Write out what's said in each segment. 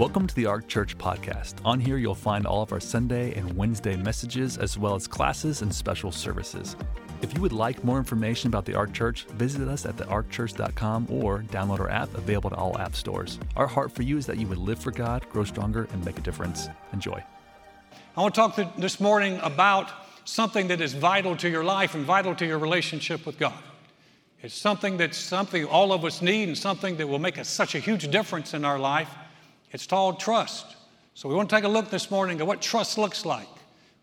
Welcome to the Ark Church podcast. On here, you'll find all of our Sunday and Wednesday messages, as well as classes and special services. If you would like more information about the Ark Church, visit us at thearkchurch.com or download our app available to all app stores. Our heart for you is that you would live for God, grow stronger, and make a difference. Enjoy. I want to talk this morning about something that is vital to your life and vital to your relationship with God. It's something that's something all of us need and something that will make a, such a huge difference in our life. It's called trust. So we want to take a look this morning at what trust looks like,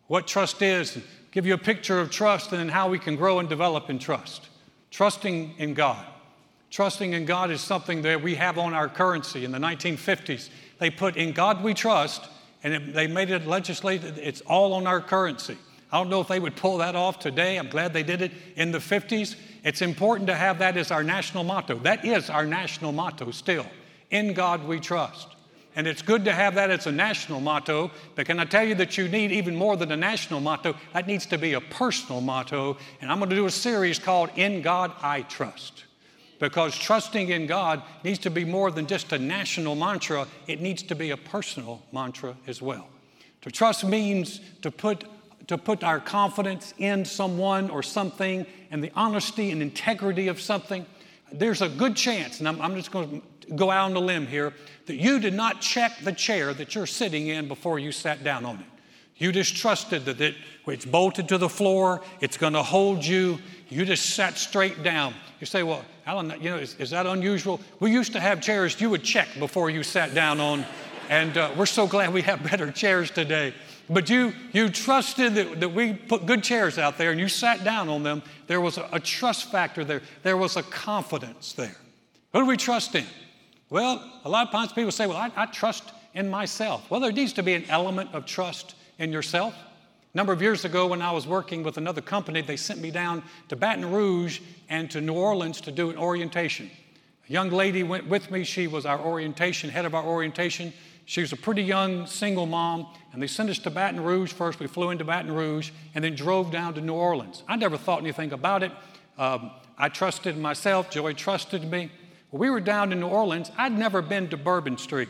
what trust is, and give you a picture of trust and then how we can grow and develop in trust. Trusting in God. Trusting in God is something that we have on our currency. In the 1950s, they put in God we trust, and it, they made it legislated, it's all on our currency. I don't know if they would pull that off today. I'm glad they did it in the 50s. It's important to have that as our national motto. That is our national motto still. In God we trust. And it's good to have that as a national motto, but can I tell you that you need even more than a national motto? That needs to be a personal motto. And I'm going to do a series called In God I Trust. Because trusting in God needs to be more than just a national mantra, it needs to be a personal mantra as well. To trust means to put, to put our confidence in someone or something and the honesty and integrity of something. There's a good chance, and I'm, I'm just going to go out on a limb here that you did not check the chair that you're sitting in before you sat down on it. You just trusted that it, it's bolted to the floor, it's going to hold you. You just sat straight down. You say, Well, Alan, you know, is, is, that unusual? We used to have chairs you would check before you sat down on, and uh, we're so glad we have better chairs today. But you, you trusted that, that we put good chairs out there and you sat down on them. There was a, a trust factor there, there was a confidence there. Who do we trust in? Well, a lot of times people say, well, I, I, trust in myself. Well, there needs to be an element of trust in yourself. A number of years ago, when I was working with another company, they sent me down to Baton Rouge and to New Orleans to do an orientation. A young lady went with me. She was our orientation, head of our orientation. She was a pretty young single mom, and they sent us to Baton Rouge first. We flew into Baton Rouge and then drove down to New Orleans. I never thought anything about it. Um, I trusted myself. Joy trusted me. We were down in New Orleans. I'd never been to Bourbon Street.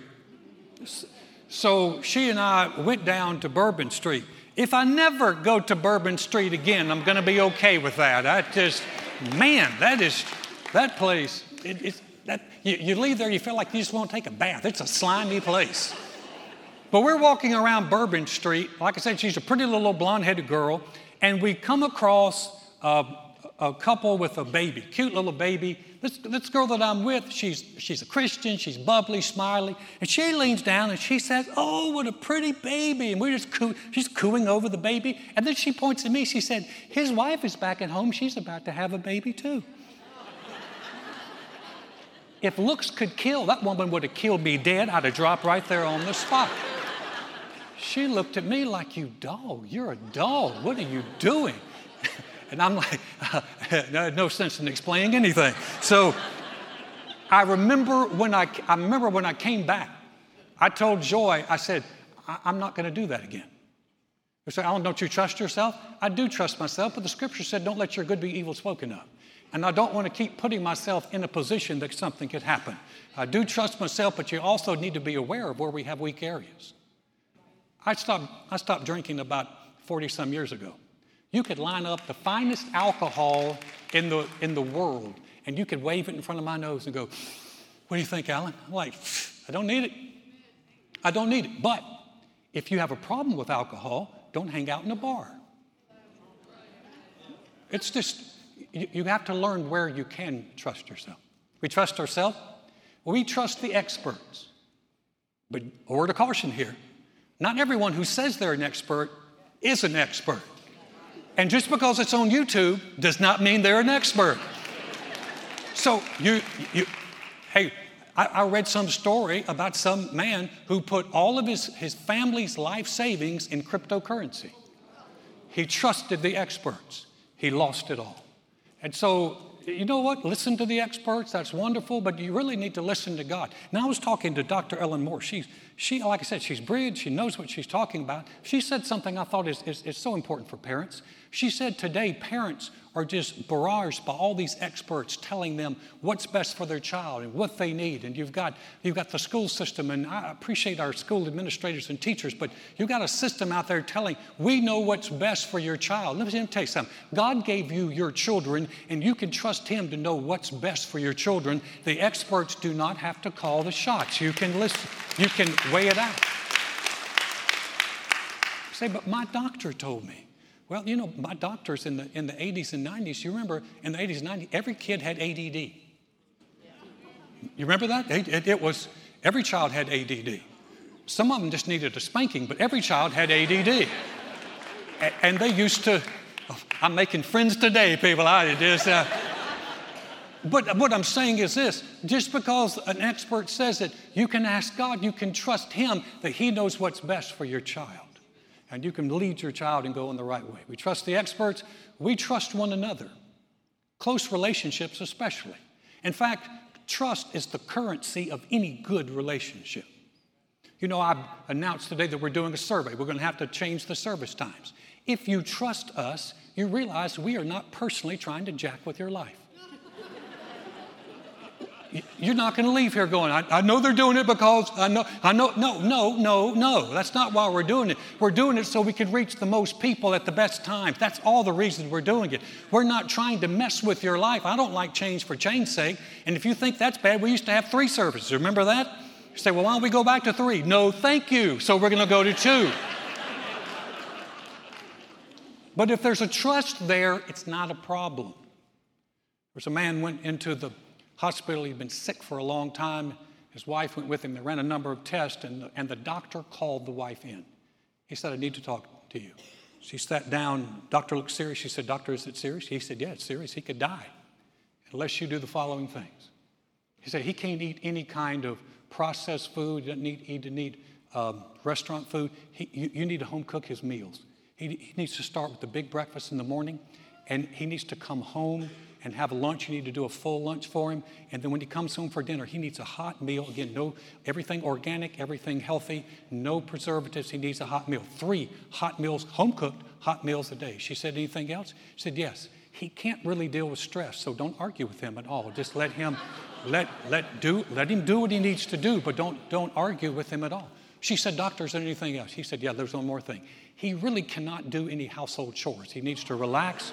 So she and I went down to Bourbon Street. If I never go to Bourbon Street again, I'm going to be okay with that. I just, man, that is, that place, it, it's, that, you, you leave there, you feel like you just want to take a bath. It's a slimy place. But we're walking around Bourbon Street. Like I said, she's a pretty little blonde headed girl. And we come across a, a couple with a baby, cute little baby. This, this girl that I'm with, she's, she's a Christian, she's bubbly, smiley, and she leans down and she says, Oh, what a pretty baby. And we're just coo- she's cooing over the baby. And then she points at me, she said, His wife is back at home, she's about to have a baby too. if looks could kill, that woman would have killed me dead. I'd have dropped right there on the spot. She looked at me like, You dog, you're a dog. What are you doing? And I'm like, no, no sense in explaining anything. So I remember when I, I remember when I came back, I told Joy, I said, I, am not going to do that again. They said, Alan, don't you trust yourself? I do trust myself, but the scripture said, don't let your good be evil spoken of. And I don't want to keep putting myself in a position that something could happen. I do trust myself, but you also need to be aware of where we have weak areas. I stopped, I stopped drinking about 40 some years ago. You could line up the finest alcohol in the, in the world, and you could wave it in front of my nose and go, What do you think, Alan? I'm like, I don't need it. I don't need it. But if you have a problem with alcohol, don't hang out in a bar. It's just, you, you have to learn where you can trust yourself. We trust ourselves, we trust the experts. But a word of caution here not everyone who says they're an expert is an expert. And just because it's on YouTube does not mean they're an expert. So you, you hey, I, I, read some story about some man who put all of his, his family's life savings in cryptocurrency. He trusted the experts. He lost it all. And so, you know what? Listen to the experts. That's wonderful, but you really need to listen to God. Now, I was talking to Dr. Ellen Moore. She's, she, like I said, she's brilliant. She knows what she's talking about. She said something I thought is, is, is so important for parents. She said today parents are just barraged by all these experts telling them what's best for their child and what they need. And you've got, you've got the school system, and I appreciate our school administrators and teachers, but you've got a system out there telling, we know what's best for your child. Let me tell you something. God gave you your children, and you can trust Him to know what's best for your children. The experts do not have to call the shots. You can listen, you can weigh it out. Say, but my doctor told me. Well, you know, my doctors in the, in the 80s and 90s, you remember in the 80s and 90s, every kid had ADD. You remember that? It, it, it, was, every child had ADD. Some of them just needed a spanking, but every child had ADD. and they used to, oh, I'm making friends today, people. I just, uh, but what I'm saying is this just because an expert says it, you can ask God, you can trust Him that He knows what's best for your child and you can lead your child and go in the right way. We trust the experts, we trust one another, close relationships especially. In fact, trust is the currency of any good relationship. You know, I've announced today that we're doing a survey. We're going to have to change the service times. If you trust us, you realize we are not personally trying to jack with your life. You're not going to leave here going, I, I, know they're doing it because I know, I know. No, no, no, no. That's not why we're doing it. We're doing it so we can reach the most people at the best times. That's all the reasons we're doing it. We're not trying to mess with your life. I don't like change for change's sake. And if you think that's bad, we used to have three services. Remember that? You say, well, why don't we go back to three? No, thank you. So we're going to go to two. but if there's a trust there, it's not a problem. There's a man went into the hospital. He'd been sick for a long time. His wife went with him. They ran a number of tests, and the, and the doctor called the wife in. He said, I need to talk to you. She sat down. Doctor looked serious. She said, Doctor, is it serious? He said, Yeah, it's serious. He could die unless you do the following things. He said, He can't eat any kind of processed food. He doesn't need, he doesn't need um, restaurant food. He, you, you, need to home cook his meals. He, he needs to start with the big breakfast in the morning, and he needs to come home and have lunch. You need to do a full lunch for him. And then when he comes home for dinner, he needs a hot meal. Again, no everything organic, everything healthy, no preservatives. He needs a hot meal. Three hot meals, home cooked hot meals a day. She said, anything else? She said, yes. He can't really deal with stress, so don't argue with him at all. Just let him let let do let him do what he needs to do, but don't don't argue with him at all. She said, Doctor, is there anything else? He said, Yeah, there's one more thing. He really cannot do any household chores. He needs to relax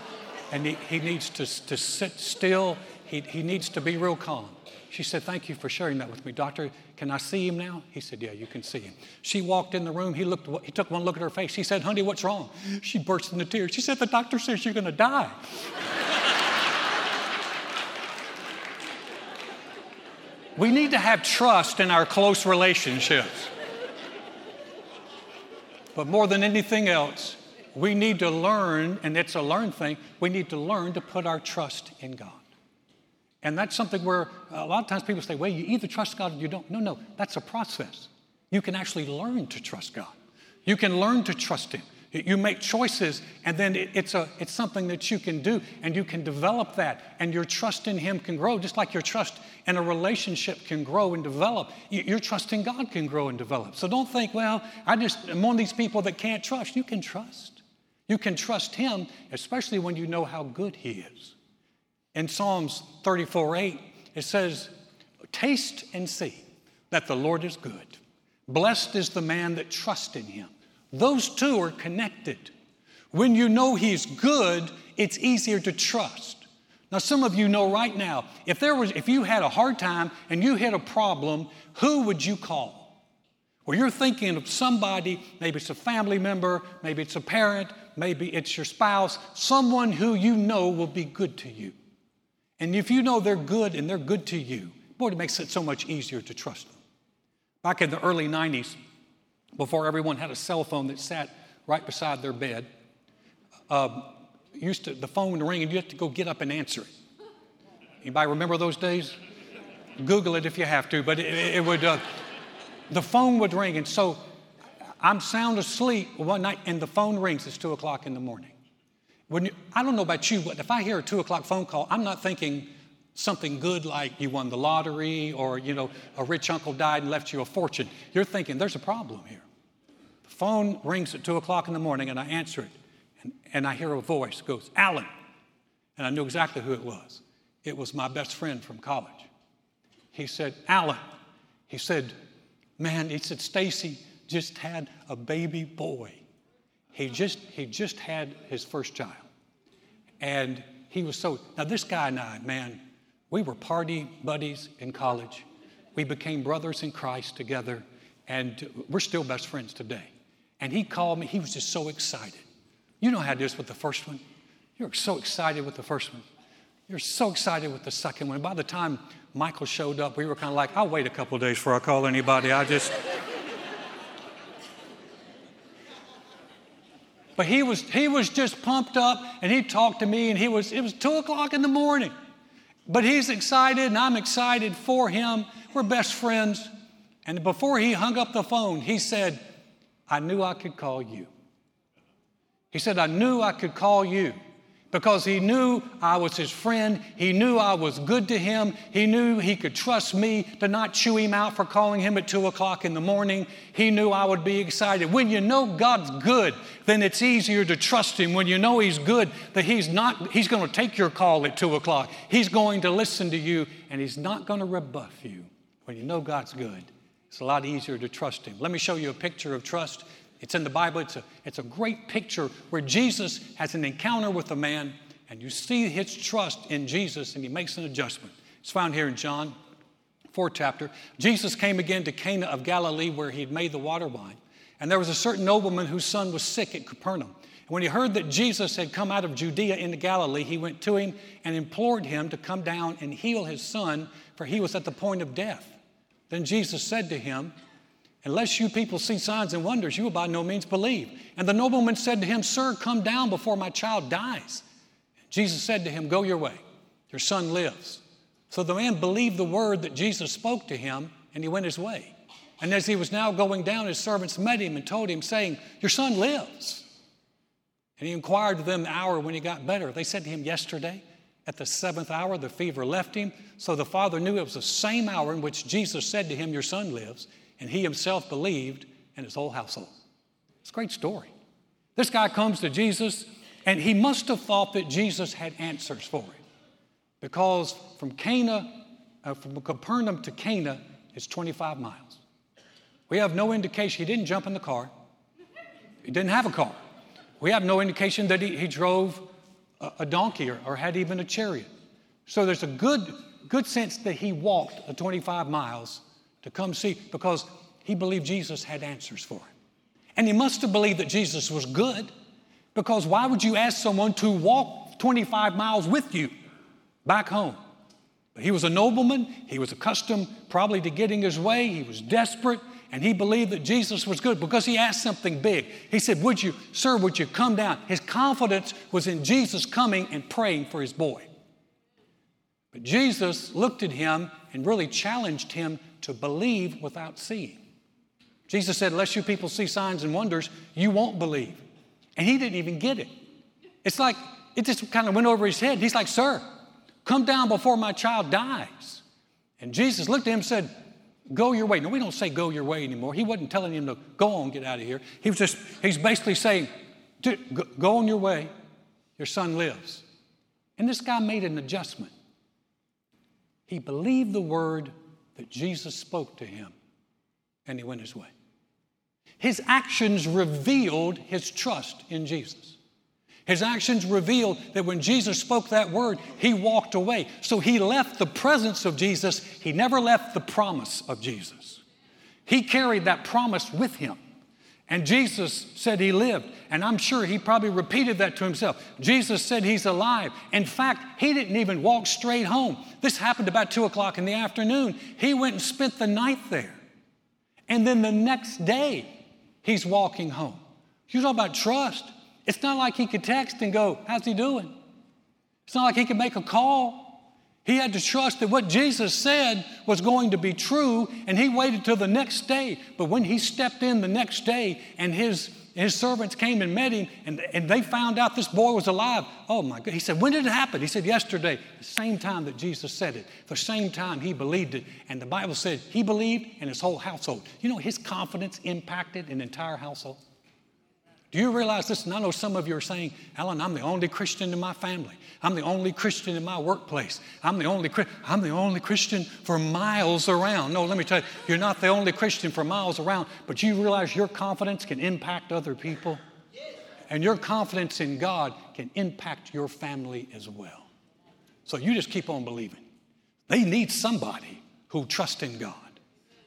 and he, he needs to, to sit still. He, he needs to be real calm. She said, Thank you for sharing that with me. Doctor, can I see him now? He said, Yeah, you can see him. She walked in the room. He, looked, he took one look at her face. He said, Honey, what's wrong? She burst into tears. She said, The doctor says you're going to die. we need to have trust in our close relationships. But more than anything else, we need to learn, and it's a learned thing, we need to learn to put our trust in God. And that's something where a lot of times people say, well, you either trust God or you don't. No, no, that's a process. You can actually learn to trust God. You can learn to trust Him. You make choices, and then it's, a, it's something that you can do, and you can develop that, and your trust in Him can grow, just like your trust in a relationship can grow and develop. Your trust in God can grow and develop. So don't think, well, I just am one of these people that can't trust. You can trust. You can trust Him, especially when you know how good He is. In Psalms 34 8, it says, Taste and see that the Lord is good. Blessed is the man that trusts in Him. Those two are connected. When you know He's good, it's easier to trust. Now, some of you know right now, if there was, if you had a hard time and you hit a problem, who would you call? Well, you're thinking of somebody, maybe it's a family member, maybe it's a parent, maybe it's your spouse, someone who you know will be good to you. And if you know they're good and they're good to you, boy, it makes it so much easier to trust them. Back in the early 90s, before everyone had a cell phone that sat right beside their bed, uh, used to, the phone would ring and you had to go get up and answer it. Anybody remember those days? Google it if you have to, but it, it would. Uh, the phone would ring. And so I'm sound asleep one night and the phone rings. It's two o'clock in the morning. When you, I don't know about you, but if I hear a two o'clock phone call, I'm not thinking something good like you won the lottery or, you know, a rich uncle died and left you a fortune. You're thinking there's a problem here. The phone rings at two o'clock in the morning and I answer it. And, and I hear a voice goes, Alan. And I knew exactly who it was. It was my best friend from college. He said, Alan, he said, man, he said, Stacy just had a baby boy. He just, he just had his first child. And he was so, now this guy and I, man, we were party buddies in college. We became brothers in Christ together, and we're still best friends today. And he called me, he was just so excited. You know how it is with the first one. You're so excited with the first one. You're so excited with the second one. By the time Michael showed up, we were kind of like, I'll wait a couple days before I call anybody. I just. but he was, he was just pumped up and he talked to me and he was, it was two o'clock in the morning. But he's excited and I'm excited for him. We're best friends. And before he hung up the phone, he said, I knew I could call you. He said, I knew I could call you because he knew I was his friend. He knew I was good to him. He knew he could trust me to not chew him out for calling him at two o'clock in the morning. He knew I would be excited. When you know God's good, then it's easier to trust him. When you know he's good, that he's not, he's going to take your call at two o'clock. He's going to listen to you and he's not going to rebuff you. When you know God's good, it's a lot easier to trust him. Let me show you a picture of trust it's in the Bible. It's a, it's a great picture where Jesus has an encounter with a man, and you see his trust in Jesus, and he makes an adjustment. It's found here in John 4 chapter. Jesus came again to Cana of Galilee where he had made the water wine. And there was a certain nobleman whose son was sick at Capernaum. And when he heard that Jesus had come out of Judea into Galilee, he went to him and implored him to come down and heal his son, for he was at the point of death. Then Jesus said to him, Unless you people see signs and wonders, you will by no means believe. And the nobleman said to him, Sir, come down before my child dies. Jesus said to him, Go your way, your son lives. So the man believed the word that Jesus spoke to him, and he went his way. And as he was now going down, his servants met him and told him, saying, Your son lives. And he inquired of them the hour when he got better. They said to him, Yesterday, at the seventh hour, the fever left him. So the father knew it was the same hour in which Jesus said to him, Your son lives and he himself believed and his whole household. It's a great story. This guy comes to Jesus, and he must have thought that Jesus had answers for him because from Cana, uh, from Capernaum to Cana is 25 miles. We have no indication, he didn't jump in the car, he didn't have a car. We have no indication that he, he drove a, a donkey or, or had even a chariot. So there's a good, good sense that he walked the 25 miles to come see because he believed Jesus had answers for him. And he must have believed that Jesus was good because why would you ask someone to walk 25 miles with you back home? But he was a nobleman, he was accustomed probably to getting his way, he was desperate, and he believed that Jesus was good because he asked something big. He said, Would you, sir, would you come down? His confidence was in Jesus coming and praying for his boy. But Jesus looked at him and really challenged him to believe without seeing. Jesus said, Unless you people see signs and wonders, you won't believe. And he didn't even get it. It's like it just kind of went over his head. He's like, Sir, come down before my child dies. And Jesus looked at him and said, Go your way. No, we don't say go your way anymore. He wasn't telling him to go on, get out of here. He was just, he's basically saying, Go on your way. Your son lives. And this guy made an adjustment. He believed the word that Jesus spoke to him and he went his way. His actions revealed his trust in Jesus. His actions revealed that when Jesus spoke that word, he walked away. So he left the presence of Jesus, he never left the promise of Jesus. He carried that promise with him. And Jesus said he lived. And I'm sure he probably repeated that to himself. Jesus said he's alive. In fact, he didn't even walk straight home. This happened about two o'clock in the afternoon. He went and spent the night there. And then the next day, he's walking home. You talk about trust. It's not like he could text and go, How's he doing? It's not like he could make a call. He had to trust that what Jesus said was going to be true, and he waited till the next day. But when he stepped in the next day and his, his servants came and met him, and, and they found out this boy was alive, oh my God. He said, When did it happen? He said, Yesterday, the same time that Jesus said it, the same time he believed it. And the Bible said he believed and his whole household. You know, his confidence impacted an entire household. Do you realize this? And I know some of you are saying, Alan, I'm the only Christian in my family. I'm the only Christian in my workplace. I'm the only, I'm the only Christian for miles around. No, let me tell you, you're not the only Christian for miles around, but you realize your confidence can impact other people? And your confidence in God can impact your family as well. So you just keep on believing. They need somebody who trusts in God.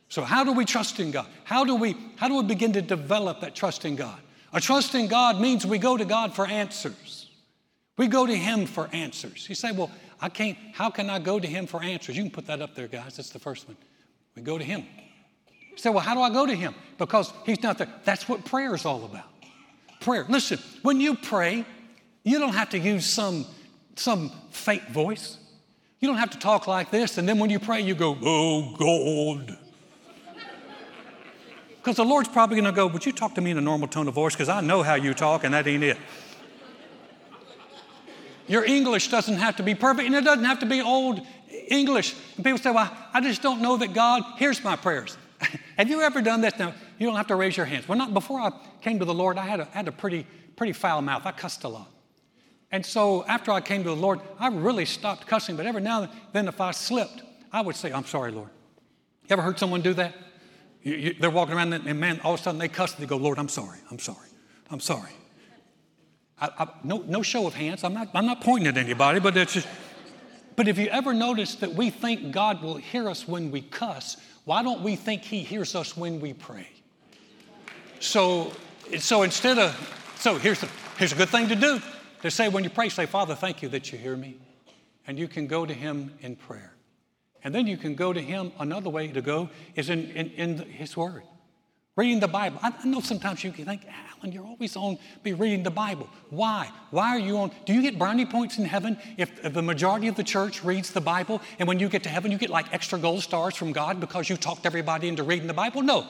So how do we trust in God? How do we how do we begin to develop that trust in God? A trust in God means we go to God for answers. We go to Him for answers. You say, well, I can't, how can I go to Him for answers? You can put that up there, guys. That's the first one. We go to Him. You say, well, how do I go to Him? Because He's not there. That's what prayer is all about. Prayer. Listen, when you pray, you don't have to use some, some fake voice. You don't have to talk like this, and then when you pray, you go, oh, God. Because the Lord's probably going to go, Would you talk to me in a normal tone of voice? Because I know how you talk, and that ain't it. Your English doesn't have to be perfect, and it doesn't have to be old English. And people say, Well, I just don't know that God hears my prayers. have you ever done this? Now, you don't have to raise your hands. Well, not before I came to the Lord, I had a, had a pretty, pretty foul mouth. I cussed a lot. And so after I came to the Lord, I really stopped cussing. But every now and then, if I slipped, I would say, I'm sorry, Lord. You ever heard someone do that? You, you, they're walking around and man, all of a sudden they cuss and they go, Lord, I'm sorry, I'm sorry, I'm sorry. I, I, no, no show of hands. I'm not, I'm not pointing at anybody, but it's just. But if you ever notice that we think God will hear us when we cuss, why don't we think He hears us when we pray? So, so instead of, so here's, the, here's a good thing to do to say when you pray, say, Father, thank you that you hear me. And you can go to Him in prayer. And then you can go to Him. Another way to go is in, in, in His Word. Reading the Bible. I, know sometimes you can think, Alan, you're always on be reading the Bible. Why? Why are you on? Do you get brownie points in heaven if the majority of the church reads the Bible and when you get to heaven you get like extra gold stars from God because you talked everybody into reading the Bible? No,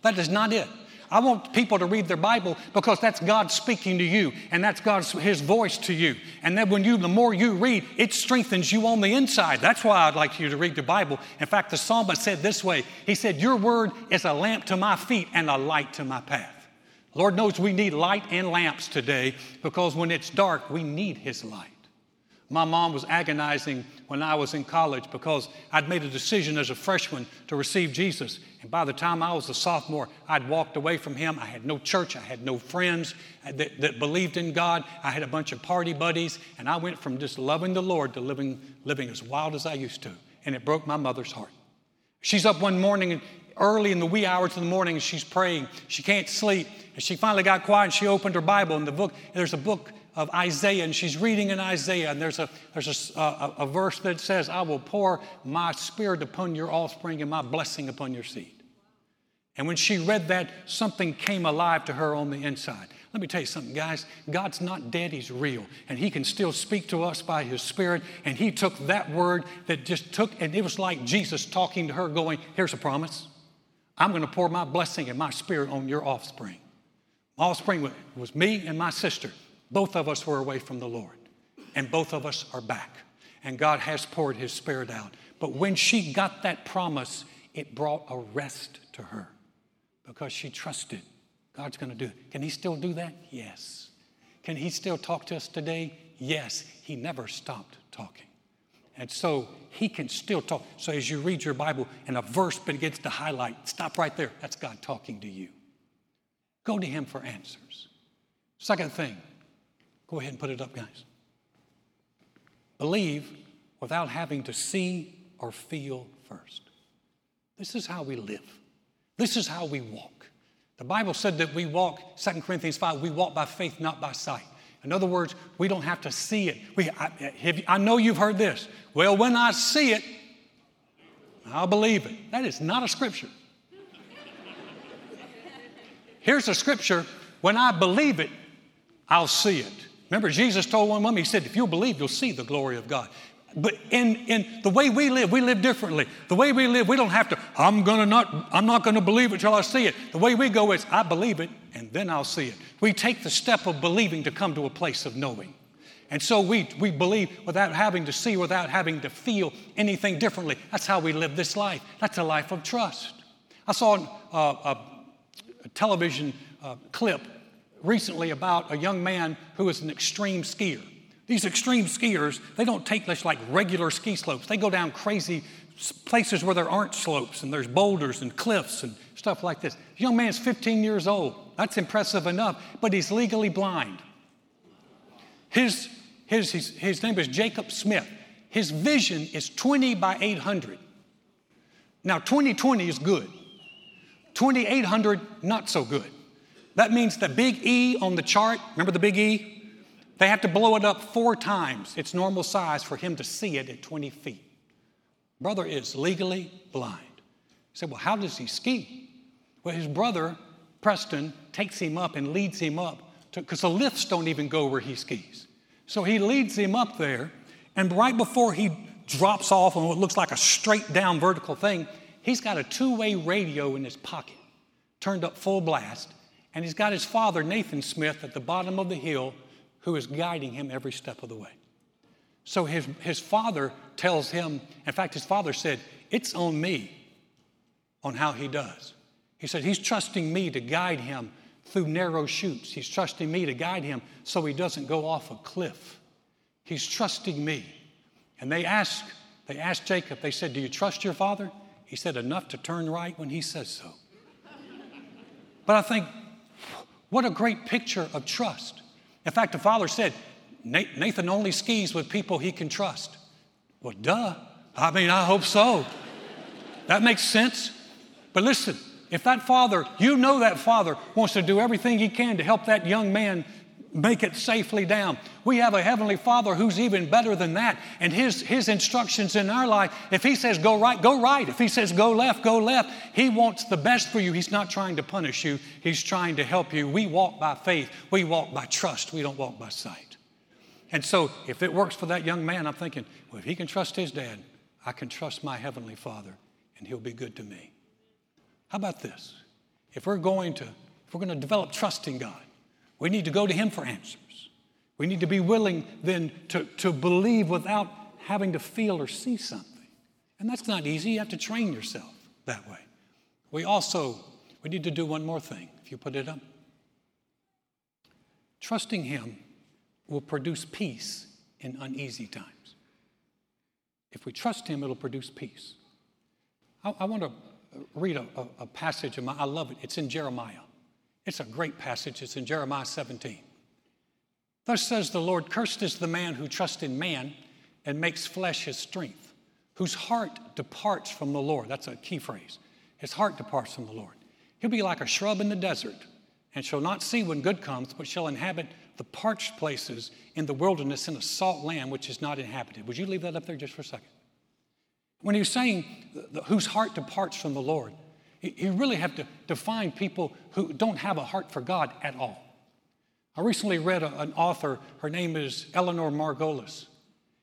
that is not it. I want people to read their Bible because that's God speaking to you and that's God's His voice to you. And then when you, the more you read, it strengthens you on the inside. That's why I'd like you to read the Bible. In fact, the psalmist said this way He said, Your word is a lamp to my feet and a light to my path. Lord knows we need light and lamps today because when it's dark, we need His light. My mom was agonizing when I was in college because I'd made a decision as a freshman to receive Jesus. And by the time I was a sophomore, I'd walked away from him. I had no church, I had no friends that, that believed in God. I had a bunch of party buddies, and I went from just loving the Lord to living, living as wild as I used to. And it broke my mother's heart. She's up one morning and early in the wee hours of the morning and she's praying. She can't sleep. And she finally got quiet and she opened her Bible and the book, there's a book of Isaiah, and she's reading in Isaiah, and there's a, there's a, a, a verse that says, I will pour my spirit upon your offspring and my blessing upon your seed. And when she read that, something came alive to her on the inside. Let me tell you something, guys. God's not dead, He's real. And He can still speak to us by His Spirit. And He took that word that just took, and it was like Jesus talking to her, going, Here's a promise. I'm going to pour my blessing and my spirit on your offspring. My offspring was me and my sister. Both of us were away from the Lord, and both of us are back. And God has poured His Spirit out. But when she got that promise, it brought a rest to her because she trusted God's going to do it. Can He still do that? Yes. Can He still talk to us today? Yes. He never stopped talking. And so He can still talk. So as you read your Bible and a verse begins to highlight, stop right there. That's God talking to you. Go to Him for answers. Second thing, Go ahead and put it up, guys. Believe without having to see or feel first. This is how we live. This is how we walk. The Bible said that we walk, 2 Corinthians 5, we walk by faith, not by sight. In other words, we don't have to see it. We, I, have, I know you've heard this. Well, when I see it, I'll believe it. That is not a scripture. Here's a scripture when I believe it, I'll see it. Remember, Jesus told one woman, He said, If you'll believe, you'll see the glory of God. But in, in the way we live, we live differently. The way we live, we don't have to, I'm gonna not, I'm not gonna believe it till I see it. The way we go is, I believe it, and then I'll see it. We take the step of believing to come to a place of knowing. And so we, we believe without having to see, without having to feel anything differently. That's how we live this life. That's a life of trust. I saw uh, a, a television uh, clip recently about a young man who is an extreme skier. These extreme skiers, they don't take this like regular ski slopes. They go down crazy places where there aren't slopes and there's boulders and cliffs and stuff like this. The young man's 15 years old. That's impressive enough, but he's legally blind. His, his, his, his name is Jacob Smith. His vision is 20 by 800. Now, 2020 is good. 2800, not so good. That means the big E on the chart, remember the big E? They have to blow it up four times its normal size for him to see it at 20 feet. Brother is legally blind. He said, Well, how does he ski? Well, his brother, Preston, takes him up and leads him up because the lifts don't even go where he skis. So he leads him up there, and right before he drops off on what looks like a straight down vertical thing, he's got a two way radio in his pocket, turned up full blast, and he's got his father, Nathan Smith, at the bottom of the hill who is guiding him every step of the way. So his, his father tells him, in fact, his father said, It's on me on how he does. He said, He's trusting me to guide him through narrow chutes. He's trusting me to guide him so he doesn't go off a cliff. He's trusting me. And they asked, they asked Jacob, they said, Do you trust your father? He said, Enough to turn right when he says so. but I think, what a great picture of trust. In fact, the father said, Nathan only skis with people he can trust. Well, duh. I mean, I hope so. That makes sense. But listen, if that father, you know that father wants to do everything he can to help that young man make it safely down. We have a heavenly father who's even better than that. And his, his instructions in our life, if he says go right, go right. If he says go left, go left. He wants the best for you. He's not trying to punish you, he's trying to help you. We walk by faith, we walk by trust, we don't walk by sight. And so if it works for that young man, I'm thinking, well, if he can trust his dad, I can trust my heavenly father, and he'll be good to me. How about this? If we're going to, if we're going to develop trust in God, we need to go to Him for answers. We need to be willing then to, to believe without having to feel or see something. And that's not easy. You have to train yourself that way. We also, we need to do one more thing, if you put it up. Trusting Him will produce peace in uneasy times. If we trust Him, it'll produce peace. I, I want to read a, a, a passage, of I love it. It's in Jeremiah. It's a great passage. It's in Jeremiah 17. Thus says the Lord Cursed is the man who trusts in man and makes flesh his strength, whose heart departs from the Lord. That's a key phrase. His heart departs from the Lord. He'll be like a shrub in the desert and shall not see when good comes, but shall inhabit the parched places in the wilderness in a salt land which is not inhabited. Would you leave that up there just for a second? When he's saying whose heart departs from the Lord, you really have to define people who don't have a heart for God at all. I recently read a, an author, her name is Eleanor Margolis.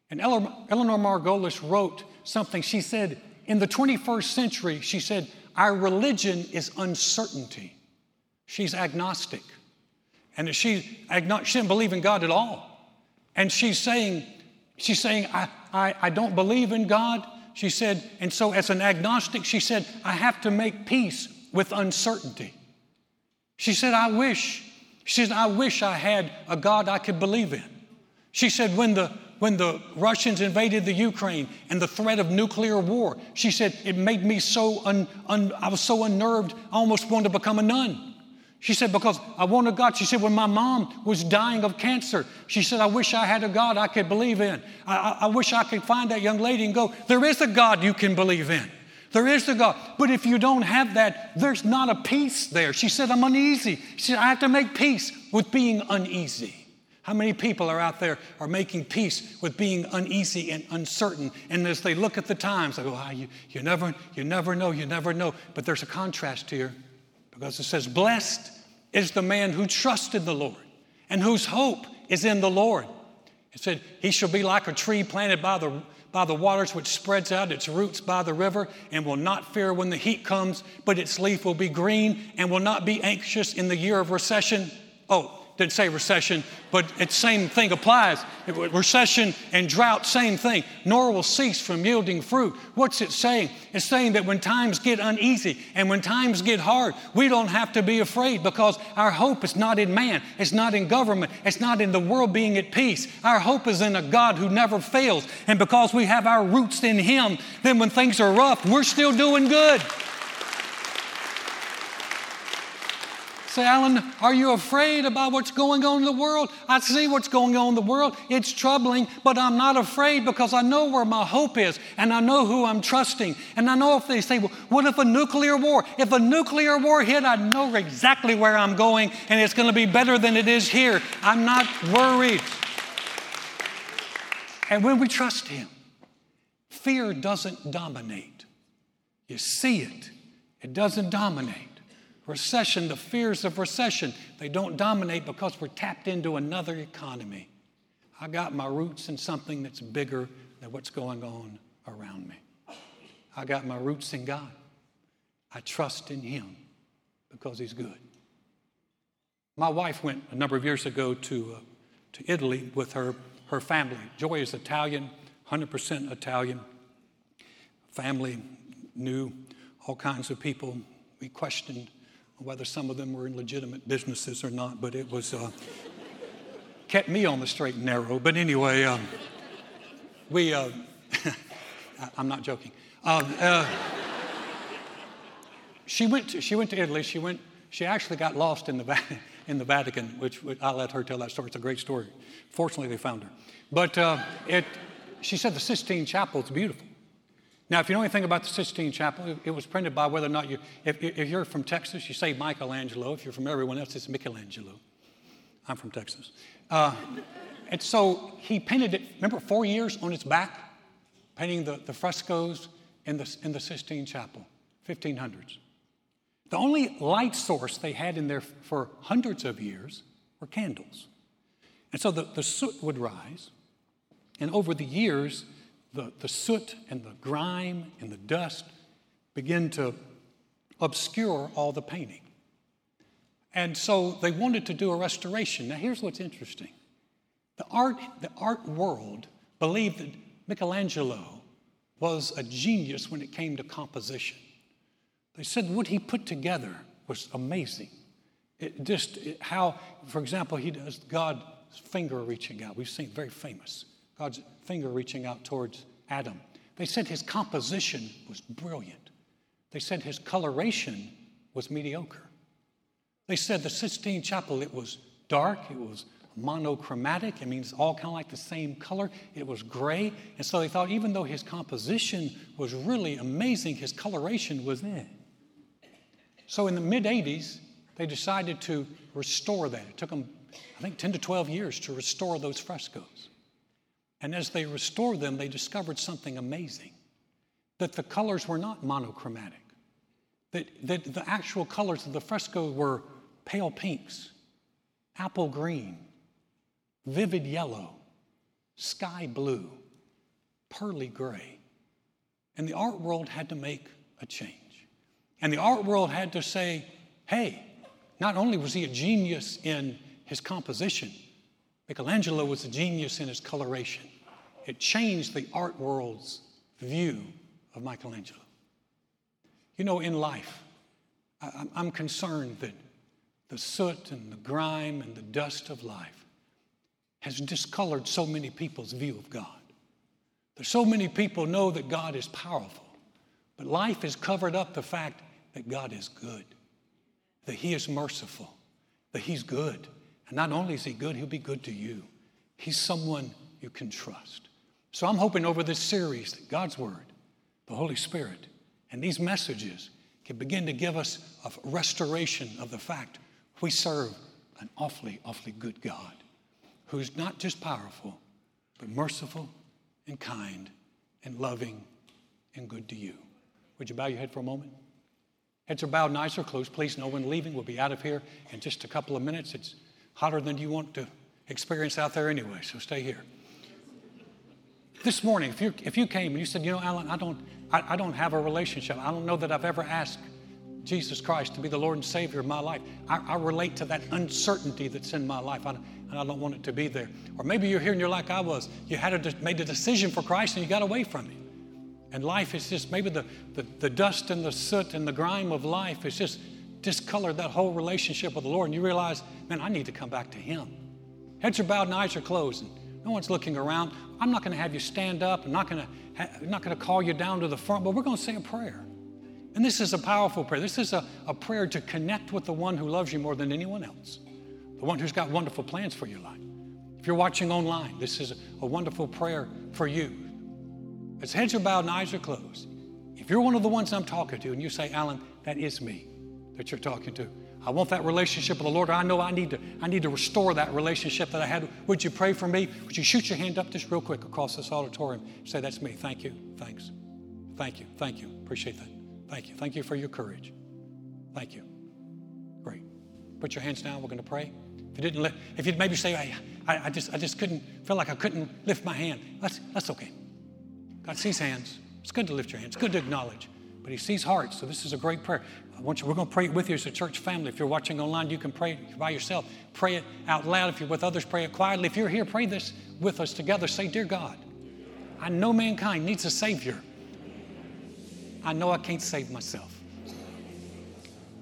And Eleanor Margolis wrote something. She said, in the 21st century, she said, our religion is uncertainty. She's agnostic. And she, she didn't believe in God at all. And she's saying, she's saying, I, I, I don't believe in God. She said, and so as an agnostic, she said, I have to make peace with uncertainty. She said, I wish, she said, I wish I had a God I could believe in. She said, when the when the Russians invaded the Ukraine and the threat of nuclear war, she said, it made me so, un, un, I was so unnerved, I almost wanted to become a nun. She said, because I wanted God. She said, when my mom was dying of cancer, she said, I wish I had a God I could believe in. I, I, I wish I could find that young lady and go, there is a God you can believe in. There is a God. But if you don't have that, there's not a peace there. She said, I'm uneasy. She said, I have to make peace with being uneasy. How many people are out there are making peace with being uneasy and uncertain? And as they look at the times, they go, ah, you, you, never, you never know, you never know. But there's a contrast here because it says, Blessed is the man who trusted the Lord and whose hope is in the Lord. It said, He shall be like a tree planted by the, by the waters, which spreads out its roots by the river, and will not fear when the heat comes, but its leaf will be green, and will not be anxious in the year of recession. Oh, didn't say recession, but it's same thing applies. Recession and drought, same thing. Nor will cease from yielding fruit. What's it saying? It's saying that when times get uneasy and when times get hard, we don't have to be afraid because our hope is not in man, it's not in government, it's not in the world being at peace. Our hope is in a God who never fails. And because we have our roots in Him, then when things are rough, we're still doing good. Say, Alan, are you afraid about what's going on in the world? I see what's going on in the world. It's troubling, but I'm not afraid because I know where my hope is and I know who I'm trusting. And I know if they say, well, what if a nuclear war? If a nuclear war hit, I know exactly where I'm going and it's going to be better than it is here. I'm not worried. And when we trust Him, fear doesn't dominate. You see it, it doesn't dominate. Recession, the fears of recession, they don't dominate because we're tapped into another economy. I got my roots in something that's bigger than what's going on around me. I got my roots in God. I trust in Him because He's good. My wife went a number of years ago to, uh, to Italy with her, her family. Joy is Italian, 100% Italian. Family knew all kinds of people. We questioned whether some of them were in legitimate businesses or not, but it was uh, kept me on the straight and narrow. But anyway, um, we, uh, I'm not joking. Um, uh, she, went to, she went to Italy. She, went, she actually got lost in the, in the Vatican, which I'll let her tell that story. It's a great story. Fortunately, they found her. But uh, it, she said the Sistine Chapel is beautiful. Now, if you know anything about the Sistine Chapel, it was printed by whether or not you, if, if you're from Texas, you say Michelangelo. If you're from everyone else, it's Michelangelo. I'm from Texas. Uh, and so he painted it, remember, four years on its back, painting the, the frescoes in the, in the Sistine Chapel, 1500s. The only light source they had in there for hundreds of years were candles. And so the, the soot would rise, and over the years, the, the soot and the grime and the dust begin to obscure all the painting. And so they wanted to do a restoration. Now, here's what's interesting the art, the art world believed that Michelangelo was a genius when it came to composition. They said what he put together was amazing. It just it, how, for example, he does God's finger reaching out. We've seen very famous. God's finger reaching out towards Adam. They said his composition was brilliant. They said his coloration was mediocre. They said the Sistine Chapel, it was dark, it was monochromatic. It means all kind of like the same color. It was gray. And so they thought, even though his composition was really amazing, his coloration was eh. So in the mid 80s, they decided to restore that. It took them, I think, 10 to 12 years to restore those frescoes. And as they restored them, they discovered something amazing that the colors were not monochromatic, that, that the actual colors of the fresco were pale pinks, apple green, vivid yellow, sky blue, pearly gray. And the art world had to make a change. And the art world had to say, hey, not only was he a genius in his composition, Michelangelo was a genius in his coloration. It changed the art world's view of Michelangelo. You know, in life, I'm concerned that the soot and the grime and the dust of life has discolored so many people's view of God. There's so many people know that God is powerful, but life has covered up the fact that God is good, that He is merciful, that He's good. And not only is He good, He'll be good to you. He's someone you can trust. So I'm hoping over this series that God's Word, the Holy Spirit, and these messages can begin to give us a restoration of the fact we serve an awfully, awfully good God who's not just powerful, but merciful and kind and loving and good to you. Would you bow your head for a moment? Heads are bowed, eyes are closed. Please, no one leaving. We'll be out of here in just a couple of minutes. It's hotter than you want to experience out there anyway, so stay here. This morning, if you, if you came and you said, you know, Alan, I don't, I, I don't have a relationship. I don't know that I've ever asked Jesus Christ to be the Lord and Savior of my life. I, I relate to that uncertainty that's in my life, I, and I don't want it to be there. Or maybe you're here and you're like I was. You had a, made a decision for Christ and you got away from Him. And life is just maybe the, the, the dust and the soot and the grime of life is just discolored that whole relationship with the Lord. And you realize, man, I need to come back to Him. Heads are bowed and eyes are closed. And no one's looking around. I'm not going to have you stand up. I'm not going to, I'm not going to call you down to the front, but we're going to say a prayer. And this is a powerful prayer. This is a, a prayer to connect with the one who loves you more than anyone else, the one who's got wonderful plans for your life. If you're watching online, this is a, a wonderful prayer for you. As heads are bowed and eyes are closed, if you're one of the ones I'm talking to and you say, Alan, that is me that you're talking to, I want that relationship with the Lord. I know I need to, I need to restore that relationship that I had. Would you pray for me? Would you shoot your hand up just real quick across this auditorium? Say, that's me. Thank you. Thanks. Thank you. Thank you. Appreciate that. Thank you. Thank you for your courage. Thank you. Great. Put your hands down. We're going to pray. If you didn't, li- if you'd maybe say, I, I, I, just, I just couldn't feel like I couldn't lift my hand. That's, that's okay. God sees hands. It's good to lift your hands. It's good to acknowledge. But He sees hearts. So this is a great prayer. I want you, we're going to pray it with you as a church family. If you're watching online, you can pray by yourself. Pray it out loud. If you're with others, pray it quietly. If you're here, pray this with us together. Say, Dear God, I know mankind needs a Savior. I know I can't save myself.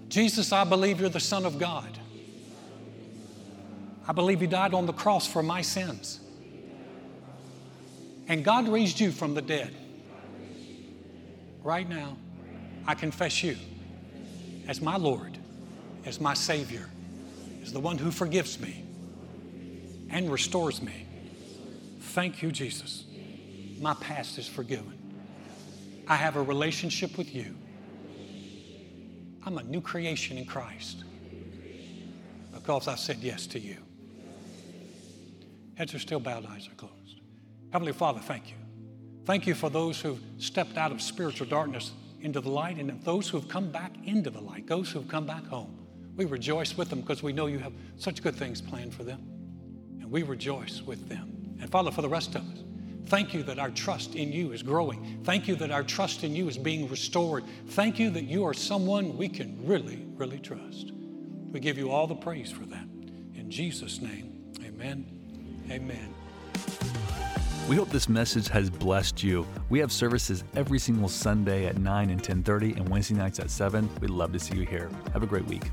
Jesus, I believe you're the Son of God. I believe you died on the cross for my sins. And God raised you from the dead. Right now, I confess you as my Lord, as my Savior, as the one who forgives me and restores me. Thank you, Jesus. My past is forgiven. I have a relationship with you. I'm a new creation in Christ because I said yes to you. Heads are still bowed, eyes are closed. Heavenly Father, thank you. Thank you for those who've stepped out of spiritual darkness into the light and those who have come back into the light, those who have come back home. We rejoice with them because we know you have such good things planned for them. And we rejoice with them. And Father, for the rest of us, thank you that our trust in you is growing. Thank you that our trust in you is being restored. Thank you that you are someone we can really, really trust. We give you all the praise for that. In Jesus' name, amen. Amen. We hope this message has blessed you. We have services every single Sunday at 9 and 10:30 and Wednesday nights at 7. We'd love to see you here. Have a great week.